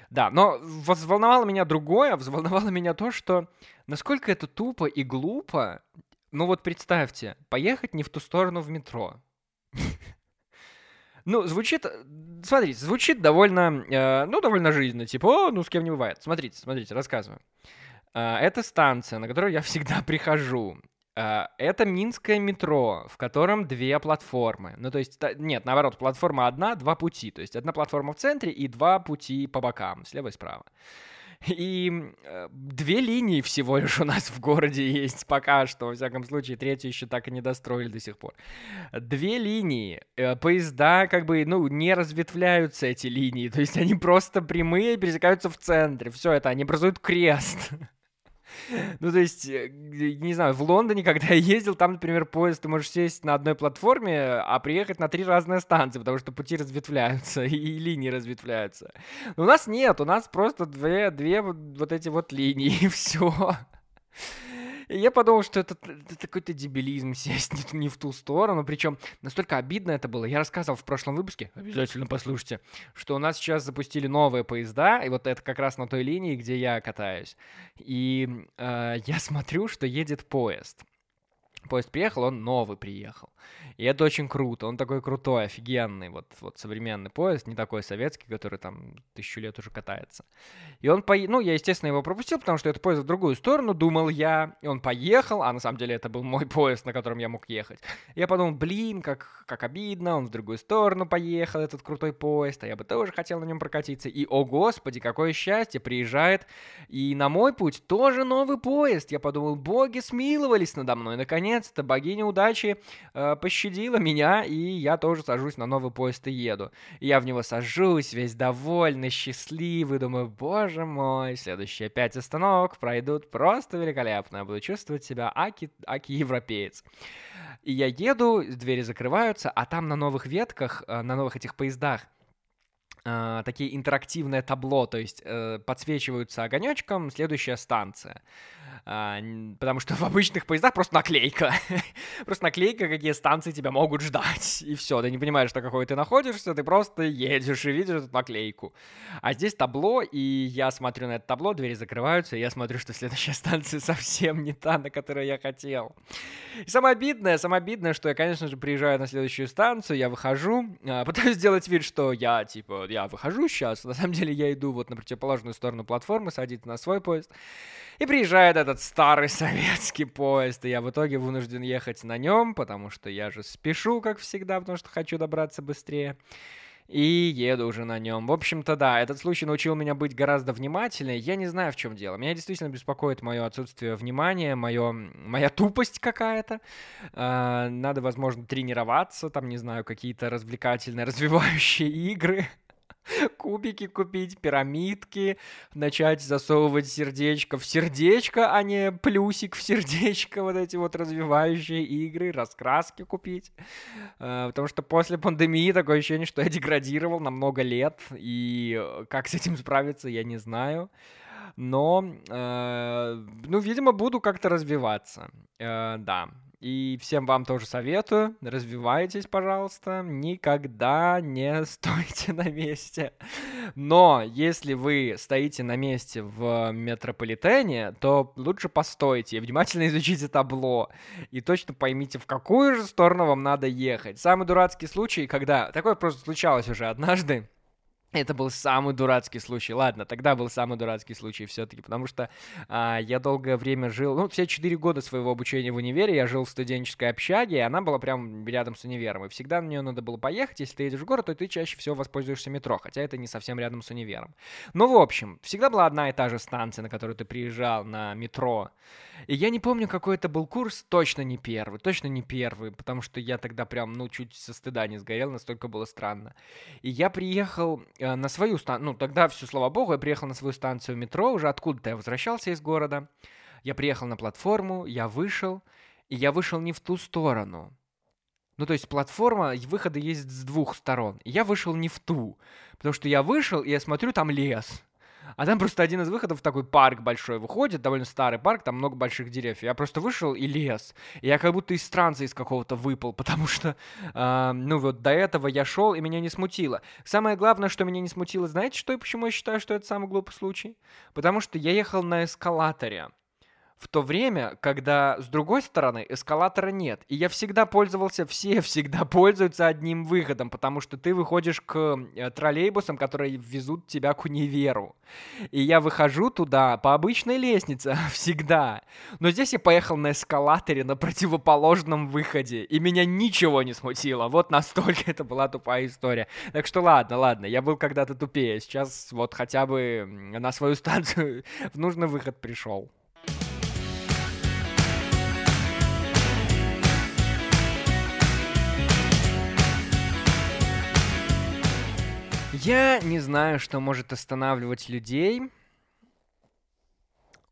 Да, но взволновало меня другое, взволновало меня то, что насколько это тупо и глупо. Ну вот представьте, поехать не в ту сторону в метро. Ну, звучит, смотрите, звучит довольно, э, ну, довольно жизненно, типа, ну, с кем не бывает. Смотрите, смотрите, рассказываю. Э, это станция, на которую я всегда [LAUGHS] прихожу. А, это Минское метро, в котором две платформы. Ну, то есть, нет, наоборот, платформа одна, два пути. То есть, одна платформа в центре и два пути по бокам, слева и справа. И э, две линии всего лишь у нас в городе есть пока что, во всяком случае, третью еще так и не достроили до сих пор. Две линии, э, поезда как бы, ну, не разветвляются эти линии, то есть они просто прямые, пересекаются в центре, все это, они образуют крест. [LAUGHS] Ну, то есть, э, не знаю, в Лондоне, [LAUGHS] когда я ездил, там, например, поезд, ты можешь сесть на одной платформе, а приехать на три разные станции, потому что пути разветвляются [LAUGHS] и линии разветвляются. Но у нас нет, у нас просто две, две вот эти вот линии, и все. Я подумал, что это, это какой-то дебилизм [LAUGHS] сесть не, не в ту сторону. Причем настолько обидно это было. Я рассказывал в прошлом выпуске, обязательно послушайте, что у нас сейчас запустили новые поезда, и вот это как раз на той линии, где я катаюсь. И э, я смотрю, что едет поезд. Поезд приехал, он новый приехал. И это очень круто. Он такой крутой, офигенный, вот, вот современный поезд, не такой советский, который там тысячу лет уже катается. И он по... Ну, я, естественно, его пропустил, потому что это поезд в другую сторону, думал я. И он поехал, а на самом деле это был мой [LAUGHS] поезд, на котором я мог ехать. Я подумал, блин, как, как обидно, он в другую сторону поехал, этот крутой поезд, а я бы тоже хотел на нем прокатиться. И, о господи, какое счастье, приезжает и на мой путь тоже новый поезд. Я подумал, боги смиловались надо мной, наконец-то богиня удачи э, пощадила меня, и я тоже сажусь на новый поезд и еду. И я в него сажусь, весь довольный, счастливый, думаю, боже мой, следующие пять остановок пройдут просто великолепно, я буду чувствовать себя аки, аки европеец. И я еду, двери закрываются, а там на новых ветках, э, на новых этих поездах э, такие интерактивное табло, то есть э, подсвечиваются огонечком следующая станция. А, потому что [LAUGHS] в обычных поездах просто наклейка. [LAUGHS] просто наклейка, какие станции тебя могут ждать. И все, ты не понимаешь, что какой ты находишься, ты просто едешь и видишь эту наклейку. А здесь табло, и я смотрю на это табло, двери закрываются, и я смотрю, что следующая станция [LAUGHS] совсем не та, на которую я хотел. И самое обидное, самое обидное, что я, конечно же, приезжаю на следующую станцию, я выхожу, а, пытаюсь сделать вид, что я, типа, я выхожу сейчас, [LAUGHS] на самом деле я иду вот на противоположную сторону платформы, садиться на свой поезд, и приезжает этот старый [LAUGHS] советский поезд, и я в итоге вынужден ехать на нем, потому что я же спешу, как всегда, потому что хочу добраться быстрее. И еду уже на нем. В общем-то, да, этот случай научил меня быть гораздо внимательнее. Я не знаю, в чем дело. Меня действительно беспокоит мое отсутствие внимания, мое, моя тупость какая-то. Э, надо, возможно, тренироваться, там, не знаю, какие-то развлекательные, [LAUGHS] развивающие игры кубики купить, пирамидки, начать засовывать сердечко в сердечко, а не плюсик в сердечко, [LAUGHS] вот эти вот развивающие игры, раскраски купить. Э, потому что после пандемии такое ощущение, что я деградировал на много лет, и как с этим справиться, я не знаю но, э, ну, видимо, буду как-то развиваться. Э, да, и всем вам тоже советую, развивайтесь, пожалуйста, никогда не [LAUGHS] стойте на месте. Но если вы стоите на месте в метрополитене, то лучше постойте внимательно [LAUGHS] изучите табло. И точно поймите, в какую же сторону вам надо ехать. Самый дурацкий случай, когда... Такое просто случалось уже однажды. Это был самый дурацкий случай. Ладно, тогда был самый дурацкий случай все-таки, потому что а, я долгое время жил, ну, все четыре года своего обучения в универе я жил в студенческой общаге, и она была прям рядом с универом. И всегда на нее надо было поехать. Если ты едешь в город, то ты чаще всего воспользуешься метро, хотя это не совсем рядом с универом. Ну, в общем, всегда была одна и та же станция, на которую ты приезжал на метро. И я не помню, какой это был курс, точно не первый, точно не первый, потому что я тогда прям, ну, чуть со стыда не сгорел, настолько было странно. И я приехал на свою станцию, ну, тогда все, слава богу, я приехал на свою станцию метро, уже откуда-то я возвращался из города. Я приехал на платформу, я вышел, и я вышел не в ту сторону. Ну, то есть платформа, выходы есть с двух сторон. И я вышел не в ту, потому что я вышел, и я смотрю, там лес. А там просто один из выходов такой парк большой выходит, довольно старый парк, там много больших деревьев. Я просто вышел и лес. И я как будто из транса из какого-то выпал, [LAUGHS] потому что, э, ну вот до этого я шел, и меня не смутило. Самое главное, что меня не смутило, знаете, что и почему я считаю, что это самый глупый случай? Потому что я ехал на эскалаторе в то время, когда с другой стороны эскалатора нет. И я всегда пользовался, все [LAUGHS] всегда пользуются одним выходом, потому что ты выходишь к э, троллейбусам, которые везут тебя к универу. И я выхожу туда по обычной лестнице [LAUGHS] всегда. Но здесь я поехал на эскалаторе на противоположном выходе, и меня ничего не смутило. Вот настолько [LAUGHS] это была тупая история. Так что ладно, ладно, я был когда-то тупее. Сейчас вот хотя бы на свою станцию в нужный выход пришел. Я не знаю, что может останавливать людей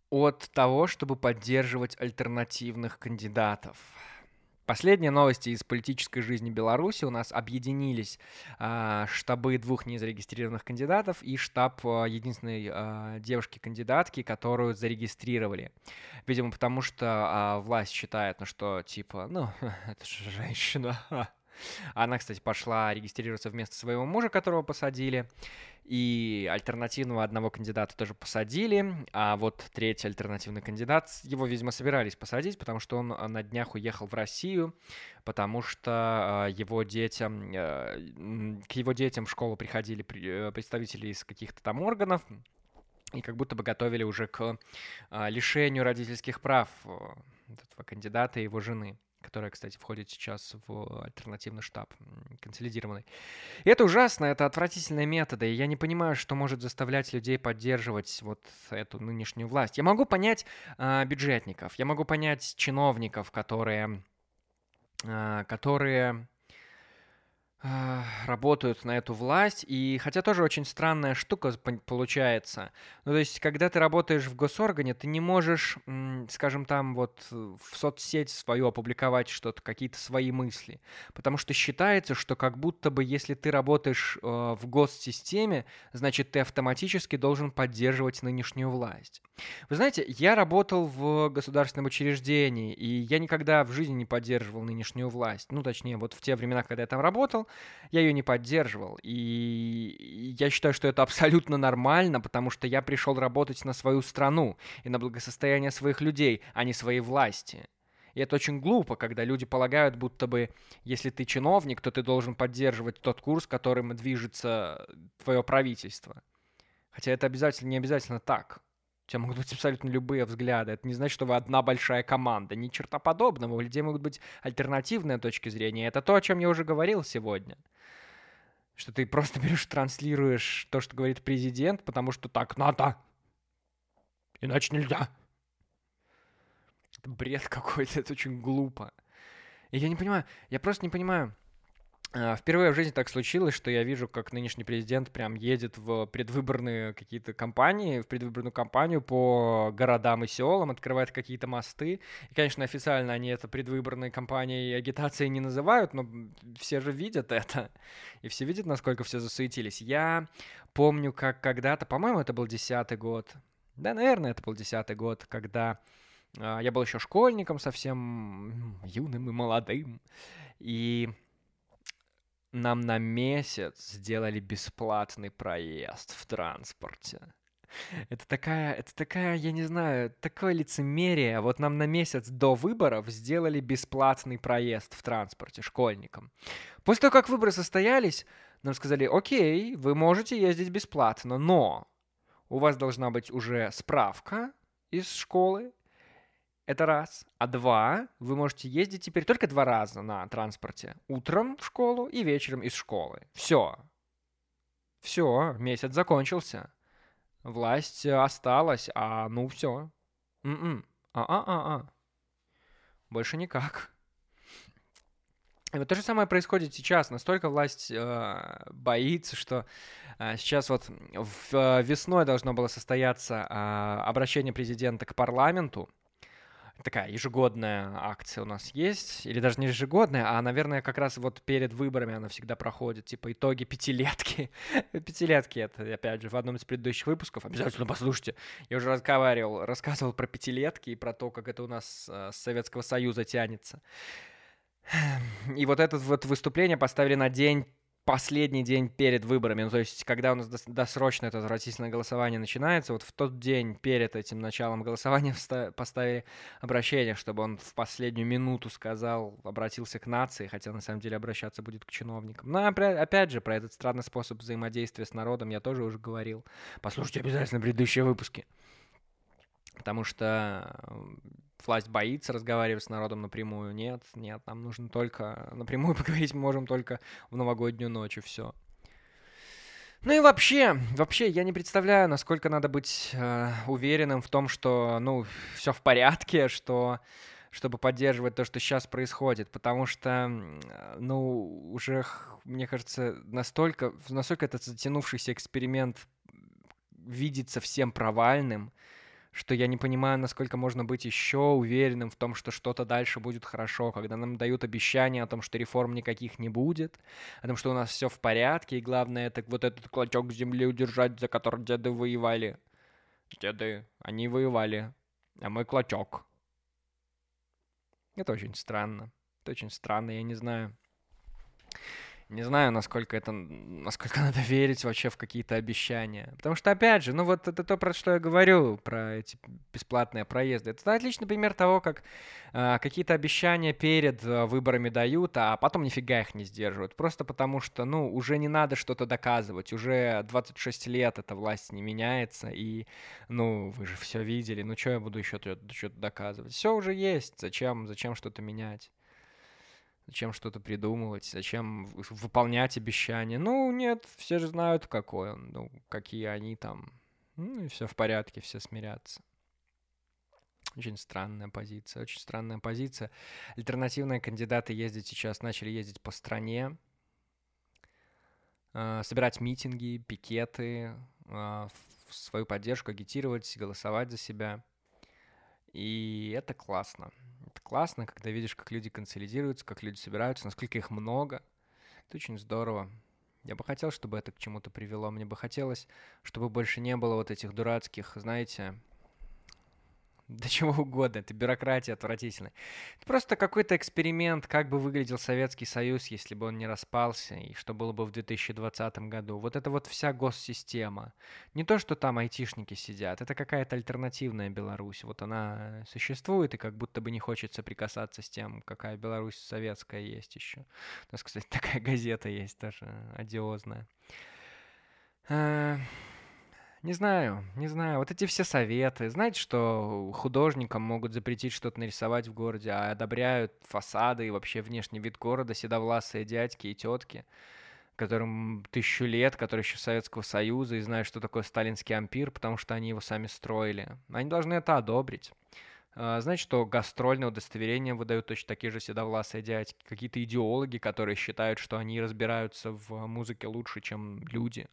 от того, чтобы поддерживать альтернативных кандидатов. Последние новости из политической жизни Беларуси у нас объединились э, штабы двух незарегистрированных кандидатов и штаб э, единственной э, девушки-кандидатки, которую зарегистрировали. Видимо, потому что э, власть считает, ну что, типа, ну, [LAUGHS] это же женщина, Она, кстати, пошла регистрироваться вместо своего мужа, которого посадили. И альтернативного одного кандидата тоже посадили. А вот третий альтернативный кандидат, его, видимо, собирались посадить, потому что он на днях уехал в Россию, потому что его детям, э, к его детям в школу приходили э, представители из каких-то там органов, и как будто бы готовили уже к лишению родительских прав э, этого кандидата и его жены которая, кстати, входит сейчас в альтернативный штаб, консолидированный. И это ужасно, это отвратительные методы, и я не понимаю, что может заставлять людей поддерживать вот эту нынешнюю власть. Я могу понять э, бюджетников, я могу понять чиновников, которые, э, которые работают на эту власть, и хотя тоже очень странная штука получается. Ну, то есть, когда ты работаешь в госоргане, ты не можешь, скажем, там вот в соцсеть свою опубликовать что-то, какие-то свои мысли. Потому что считается, что как будто бы если ты работаешь э, в госсистеме, значит, ты автоматически должен поддерживать нынешнюю власть. Вы знаете, я работал в государственном учреждении, и я никогда в жизни не поддерживал нынешнюю власть. Ну, точнее, вот в те времена, когда я там работал, я ее не поддерживал. И я считаю, что это абсолютно нормально, потому что я пришел работать на свою страну и на благосостояние своих людей, а не своей власти. И это очень глупо, когда люди полагают, будто бы, если ты чиновник, то ты должен поддерживать тот курс, которым движется твое правительство. Хотя это обязательно не обязательно так. У тебя могут быть абсолютно любые взгляды. Это не значит, что вы одна большая команда. Ни черта подобного. У людей могут быть альтернативные точки зрения. Это то, о чем я уже говорил сегодня. Что ты просто [LAUGHS] берешь, транслируешь то, что говорит президент, потому что так надо. Иначе нельзя. Это бред какой-то, [LAUGHS] это очень глупо. И я не понимаю, я просто не понимаю, впервые в жизни так случилось, что я вижу, как нынешний президент прям едет в предвыборные какие-то кампании, в предвыборную кампанию по городам и селам, открывает какие-то мосты. И, конечно, официально они это предвыборной кампанией и агитацией не называют, но все же видят это. [LAUGHS] И все видят, насколько все засуетились. Я помню, как когда-то, по-моему, это был десятый год. Да, наверное, это был десятый год, когда э, я был еще школьником, совсем юным и молодым. И нам на месяц сделали бесплатный проезд в транспорте. Это такая, это такая, я не знаю, такое лицемерие. Вот нам на месяц до выборов сделали бесплатный проезд в транспорте школьникам. После того, как выборы состоялись, нам сказали, окей, вы можете ездить бесплатно, но у вас должна быть уже справка из школы, это раз. А два, вы можете ездить теперь только два раза на транспорте. Утром в школу и вечером из школы. Все. Все, месяц закончился. Власть осталась, а ну все. М-м. А-а-а-а. Больше никак. И вот то же самое происходит сейчас. Настолько власть э, боится, что э, сейчас вот в, э, весной должно было состояться э, обращение президента к парламенту такая ежегодная акция у нас есть, или даже не ежегодная, а, наверное, как раз вот перед выборами она всегда проходит, типа итоги пятилетки. [LAUGHS] пятилетки, это, опять же, в одном из предыдущих выпусков, обязательно послушайте. Я уже разговаривал, рассказывал про пятилетки и про то, как это у нас э, с Советского Союза тянется. И вот это вот выступление поставили на день последний день перед выборами, ну, то есть когда у нас досрочно это отвратительное голосование начинается, вот в тот день перед этим началом голосования [LAUGHS] поставили обращение, чтобы он в последнюю минуту сказал, обратился к нации, хотя на самом деле обращаться будет к чиновникам. Но опять же, про этот странный способ взаимодействия с народом я тоже уже говорил. Послушайте обязательно предыдущие выпуски. Потому что власть боится разговаривать с народом напрямую. Нет, нет, нам нужно только напрямую [LAUGHS] поговорить мы можем только в новогоднюю ночь и все. Ну и вообще, вообще я не представляю, насколько надо быть э, уверенным в том, что, ну, все в порядке, что чтобы поддерживать то, что сейчас происходит, потому что, ну, уже, мне кажется, настолько, настолько этот затянувшийся эксперимент видится всем провальным, что я не понимаю, насколько можно быть еще уверенным в том, что что-то дальше будет хорошо, когда нам дают обещания о том, что реформ никаких не будет, о том, что у нас все в порядке, и главное, это вот этот клочок земли удержать, за который деды воевали. Деды, они воевали, а мой клочок. Это очень странно. Это очень странно, я не знаю. Не знаю, насколько это, насколько [LAUGHS] надо верить вообще в какие-то обещания. Потому что, опять же, ну вот это то, про что я говорю, про эти бесплатные проезды. Это отличный пример того, как э, какие-то обещания перед э, выборами дают, а потом нифига их не сдерживают. Просто потому что, ну, уже не надо что-то доказывать. Уже 26 лет эта власть не меняется, и, ну, вы же все видели, ну, что я буду еще что-то доказывать? Все уже есть, зачем, зачем что-то менять? Зачем что-то придумывать? Зачем выполнять обещания? Ну, нет, все же знают, какой он, ну, какие они там. Ну, и все в порядке, все смирятся. Очень странная позиция, очень странная позиция. Альтернативные кандидаты ездят сейчас, начали ездить по стране, э, собирать митинги, пикеты, в свою поддержку, агитировать, голосовать за себя. И это классно классно, когда видишь, как люди консолидируются, как люди собираются, насколько их много. Это очень здорово. Я бы хотел, чтобы это к чему-то привело. Мне бы хотелось, чтобы больше не было вот этих дурацких, знаете, [LAUGHS] до чего угодно. Это бюрократия отвратительная. Это просто какой-то эксперимент, как бы выглядел Советский Союз, если бы он не распался, и что было бы в 2020 году. Вот это вот вся госсистема. Не то, что там айтишники сидят, это какая-то альтернативная Беларусь. Вот она существует, и как будто бы не хочется прикасаться с тем, какая Беларусь советская есть еще. У нас, кстати, [LAUGHS] такая газета есть тоже одиозная. Не знаю, не знаю. Вот эти все советы. Знаете, что художникам могут запретить что-то нарисовать в городе, а одобряют фасады и вообще внешний вид города седовласые дядьки и тетки, которым тысячу лет, которые еще Советского Союза и знают, что такое сталинский ампир, потому что они его сами строили. Они должны это одобрить. А, знаете, что гастрольное удостоверение выдают точно такие же седовласые дядьки. Какие-то идеологи, которые считают, что они разбираются в музыке лучше, чем люди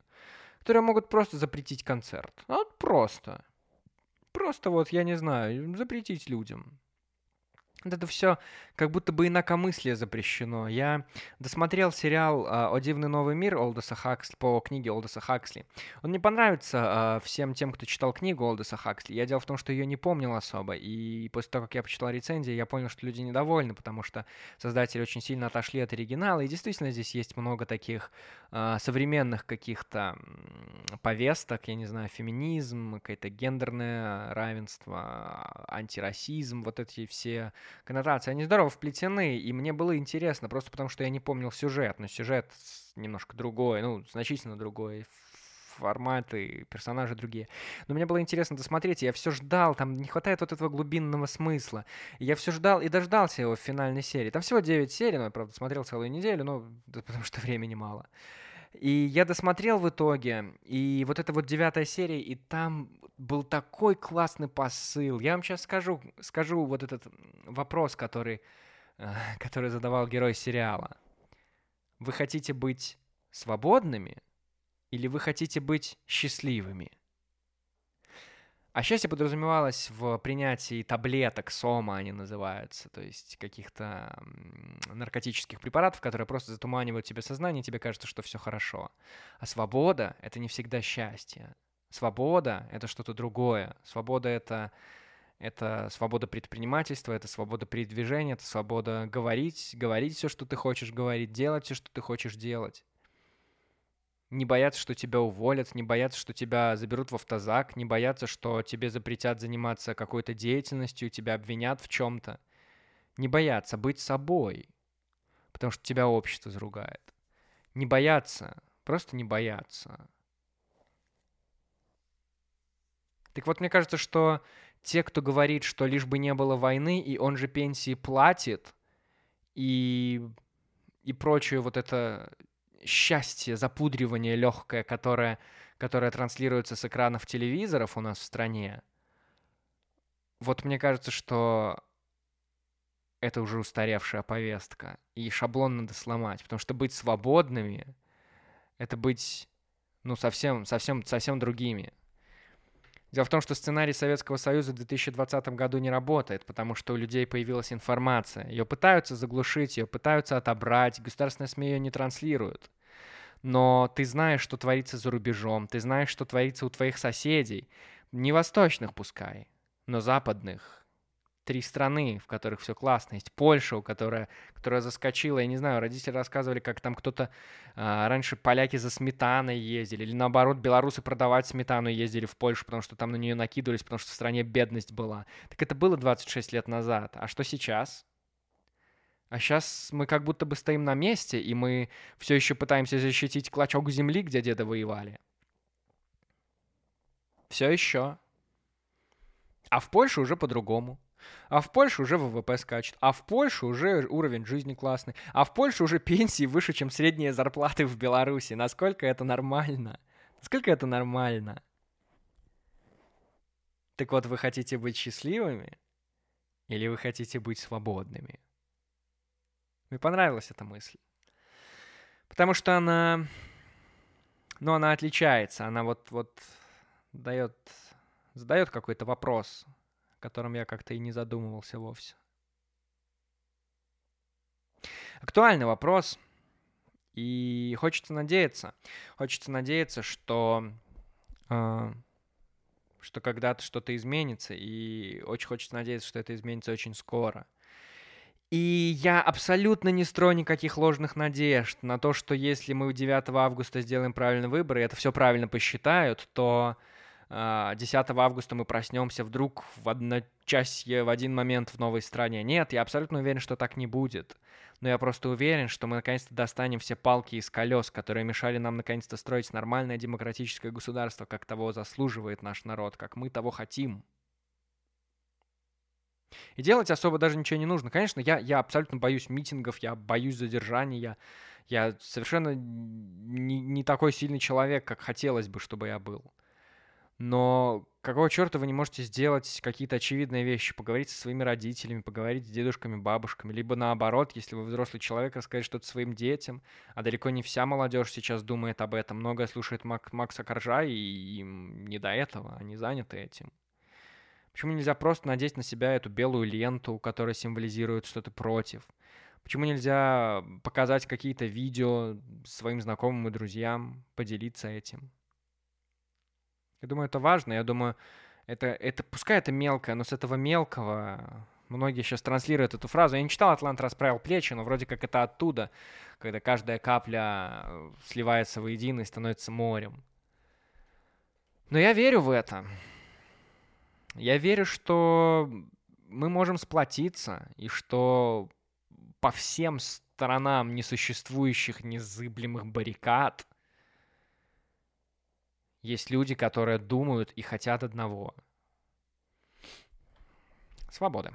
которые могут просто запретить концерт. Вот просто. Просто вот, я не знаю, запретить людям. Вот это все как будто бы инакомыслие запрещено. Я досмотрел сериал а, «О дивный новый мир» Олдоса Хаксли, по книге Олдоса Хаксли. Он не понравится uh, всем тем, кто читал книгу Олдоса Хаксли. Я дело в том, что ее не помнил особо. И после того, как я почитал рецензии, я понял, что люди недовольны, потому что создатели очень сильно отошли от оригинала. И действительно здесь есть много таких uh, современных каких-то повесток, я не знаю, феминизм, какое-то гендерное равенство, антирасизм, вот эти все коннотации. Они здорово вплетены, и мне было интересно, просто потому что я не помнил сюжет, но сюжет немножко другой, ну, значительно другой, форматы, персонажи другие. Но мне было интересно досмотреть, я все ждал, там не хватает вот этого глубинного смысла. я все ждал и дождался его в финальной серии. Там всего 9 серий, но я, правда, смотрел целую неделю, но [LAUGHS] потому что времени мало. И я досмотрел в итоге, и вот эта вот девятая серия, и там был такой классный посыл. Я вам сейчас скажу, скажу вот этот вопрос, который, [LAUGHS] который задавал герой сериала. Вы хотите быть свободными или вы хотите быть счастливыми? А счастье подразумевалось в принятии таблеток, сома они называются, то есть каких-то наркотических препаратов, которые просто затуманивают тебе сознание, и тебе кажется, что все хорошо. А свобода — это не всегда счастье. Свобода — это что-то другое. Свобода — это это свобода предпринимательства, это свобода передвижения, это свобода говорить, говорить все, что ты хочешь говорить, делать все, что ты хочешь делать. Не бояться, что тебя уволят, не бояться, что тебя заберут в автозак, не бояться, что тебе запретят заниматься какой-то деятельностью, тебя обвинят в чем-то. Не бояться быть собой, потому что тебя общество заругает. Не бояться, просто не бояться. Так вот, мне кажется, что те, кто говорит, что лишь бы не было войны, и он же пенсии платит, и, и прочее вот это счастье, запудривание легкое, которое, которое транслируется с экранов телевизоров у нас в стране, вот мне кажется, что это уже устаревшая повестка, и шаблон надо сломать, потому что быть свободными — это быть, ну, совсем, совсем, совсем другими. Дело в том, что сценарий Советского Союза в 2020 году не работает, потому что у людей появилась информация. Ее пытаются заглушить, ее пытаются отобрать, государственные СМИ ее не транслируют. Но ты знаешь, что творится за рубежом, ты знаешь, что творится у твоих соседей, не восточных пускай, но западных. Три страны, в которых все классно. Есть Польша, которая, которая заскочила. Я не знаю, родители рассказывали, как там кто-то а, раньше поляки за сметаной ездили, или наоборот, белорусы продавать сметану ездили в Польшу, потому что там на нее накидывались, потому что в стране бедность была. Так это было 26 лет назад. А что сейчас? А сейчас мы как будто бы стоим на месте, и мы все еще пытаемся защитить клочок земли, где деды воевали. Все еще. А в Польше уже по-другому. А в Польше уже ВВП скачет. А в Польше уже уровень жизни классный. А в Польше уже [LAUGHS] пенсии выше, чем средние зарплаты в Беларуси. Насколько это нормально? Насколько это нормально? Так вот, вы хотите быть счастливыми? Или вы хотите быть свободными? Мне понравилась эта мысль. Потому что она... Ну, она отличается. Она вот, вот дает... Задает какой-то вопрос котором я как-то и не задумывался вовсе. Актуальный вопрос, и хочется надеяться, хочется надеяться, что, э, что когда-то что-то изменится, и очень хочется надеяться, что это изменится очень скоро. И я абсолютно не строю никаких ложных надежд на то, что если мы 9 августа сделаем правильный выбор, и это все правильно посчитают, то 10 а, августа мы проснемся вдруг в одночасье, в один момент в новой стране. Нет, я абсолютно уверен, что так не будет. Но я просто уверен, что мы наконец-то достанем все палки из колес, которые мешали нам наконец-то строить нормальное демократическое государство, как того заслуживает наш народ, как мы того хотим. И делать особо даже ничего не нужно. Конечно, я, я абсолютно боюсь митингов, я боюсь задержаний, я, я совершенно не, не такой сильный человек, как хотелось бы, чтобы я был. Но какого черта вы не можете сделать какие-то очевидные вещи, поговорить со своими родителями, поговорить с дедушками, бабушками, либо наоборот, если вы взрослый человек, рассказать что-то своим детям, а далеко не вся молодежь сейчас думает об этом, многое слушает Мак Макса Коржа, и им не до этого, они заняты этим. Почему нельзя просто надеть на себя эту белую ленту, которая символизирует что-то против? Почему нельзя показать какие-то видео своим знакомым и друзьям, поделиться этим? Я думаю, это важно. Я думаю, это, это пускай это мелкое, но с этого мелкого многие сейчас транслируют эту фразу. Я не читал «Атлант расправил плечи», но вроде как это оттуда, когда каждая капля э, сливается воедино и становится морем. Но я верю в это. Я верю, что мы можем сплотиться, и что по всем сторонам несуществующих незыблемых баррикад есть люди, которые думают и хотят одного. Свободы.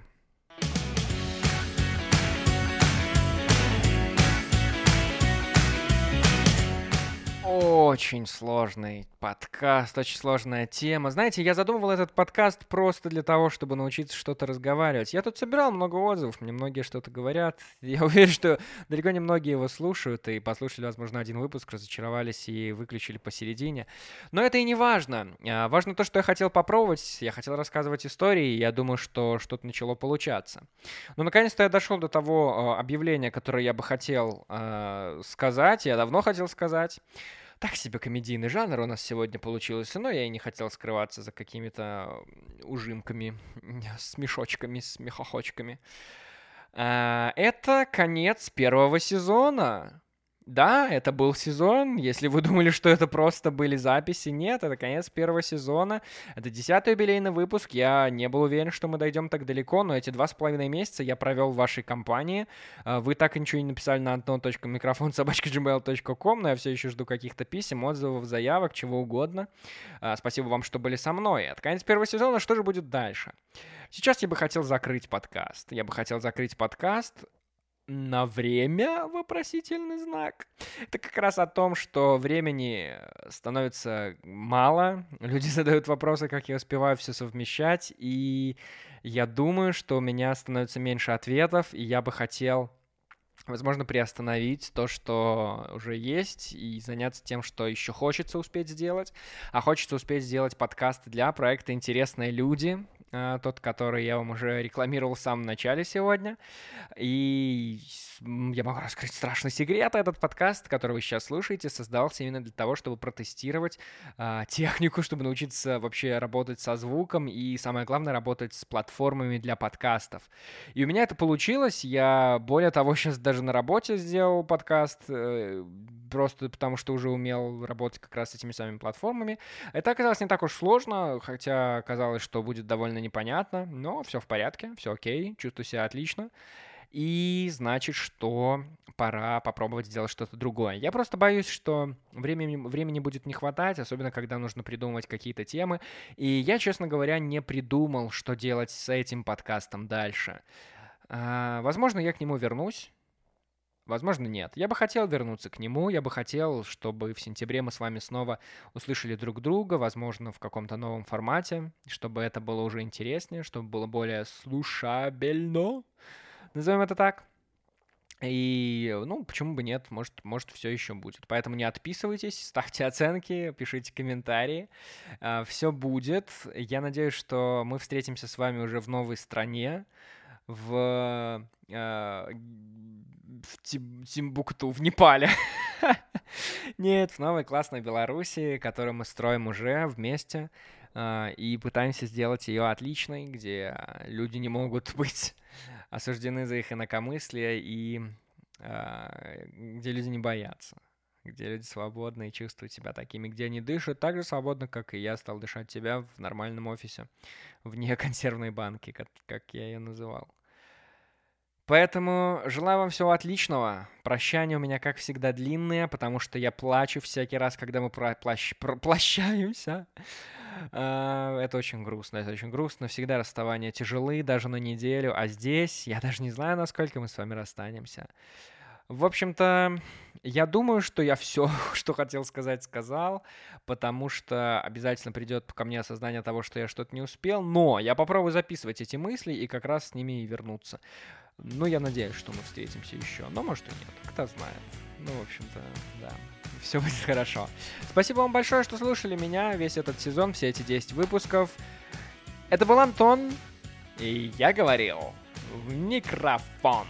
Очень сложный подкаст, очень сложная тема. Знаете, я задумывал этот подкаст просто для того, чтобы научиться что-то разговаривать. Я тут собирал много отзывов, мне многие что-то говорят. [LAUGHS] Я уверен, что далеко не многие его слушают и послушали, возможно, один выпуск, разочаровались и выключили посередине. Но это и не важно. А, важно то, что я хотел попробовать. Я хотел рассказывать истории, и я думаю, что что-то начало получаться. Но наконец-то я дошел до того а, объявления, которое я бы хотел э, сказать. Я давно хотел сказать. Так себе комедийный жанр у нас сегодня получился, но я и не хотел скрываться за какими-то ужимками, [LAUGHS] смешочками, смехохочками. А, это конец первого сезона. Да, это был сезон. Если вы [LAUGHS] думали, что это просто были записи, нет, это конец первого сезона. Это десятый юбилейный выпуск. Я не был уверен, что мы дойдем так далеко, но эти два с половиной месяца я провел в вашей компании. А, вы так и ничего не написали на антон.микрофон собачка.gmail.com, но я все еще жду каких-то писем, отзывов, заявок, чего угодно. А, спасибо вам, что были со мной. Это конец первого сезона. Что же будет дальше? Сейчас я бы хотел закрыть подкаст. Я бы хотел закрыть подкаст на время вопросительный знак. Это как раз о том, что времени становится мало, люди [LAUGHS] задают вопросы, как я успеваю все совмещать, и я думаю, что у меня становится меньше ответов, и я бы хотел возможно, приостановить то, что уже есть, и заняться тем, что еще хочется успеть сделать. А хочется успеть сделать подкасты для проекта «Интересные люди», тот, который я вам уже рекламировал в самом начале сегодня. И я могу раскрыть страшный секрет. Этот подкаст, который вы сейчас слушаете, создался именно для того, чтобы протестировать э, технику, чтобы научиться вообще работать со звуком и, самое главное, работать с платформами для подкастов. И у меня это получилось. Я, более того, [LAUGHS] сейчас даже на работе сделал подкаст, э, просто потому что уже умел работать как раз с этими самыми платформами. Это оказалось не так уж сложно, хотя казалось, что будет довольно непонятно, но все в порядке, все окей, чувствую себя отлично. И значит, что пора попробовать сделать что-то другое. Я просто боюсь, что времени, времени будет не хватать, особенно когда нужно придумывать какие-то темы. И я, честно говоря, не придумал, что делать с этим подкастом дальше. А, возможно, я к нему вернусь. Возможно, нет. Я бы хотел вернуться к нему, я бы хотел, чтобы в сентябре мы с вами снова услышали друг друга, возможно, в каком-то новом формате, чтобы это было уже интереснее, чтобы было более слушабельно, назовем это так. И, ну, почему бы нет, может, может все еще будет. Поэтому не отписывайтесь, [LAUGHS] ставьте оценки, пишите комментарии. А, все будет. Я надеюсь, что мы встретимся с вами уже в новой стране, в а, в Тим, Тимбукту, в Непале. [LAUGHS] Нет, в новой классной Беларуси, которую мы строим уже вместе э, и пытаемся сделать ее отличной, где люди не могут [LAUGHS] быть осуждены за их инакомыслие и э, где люди не боятся где люди свободны и чувствуют себя такими, где они дышат так же свободно, как и я стал дышать себя в нормальном офисе, вне [LAUGHS] консервной банки, как, как я ее называл. Поэтому желаю вам всего отличного. Прощания у меня, как всегда, длинные, потому что я плачу всякий раз, когда мы про плащ... про плащаемся. А, это очень грустно, это очень грустно. Всегда расставания тяжелые, даже на неделю. А здесь я даже не знаю, насколько мы с вами расстанемся. В общем-то, я думаю, что я все, [LAUGHS] что хотел сказать, сказал, потому что обязательно придет ко мне осознание того, что я что-то не успел, но я попробую записывать эти мысли и как раз с ними и вернуться. Ну, я надеюсь, что мы встретимся еще. Но может и нет. Кто знает. Ну, в общем-то, да. Все [LAUGHS] будет хорошо. Спасибо вам большое, что слушали меня весь этот сезон, все эти 10 выпусков. Это был Антон, и я говорил в микрофон.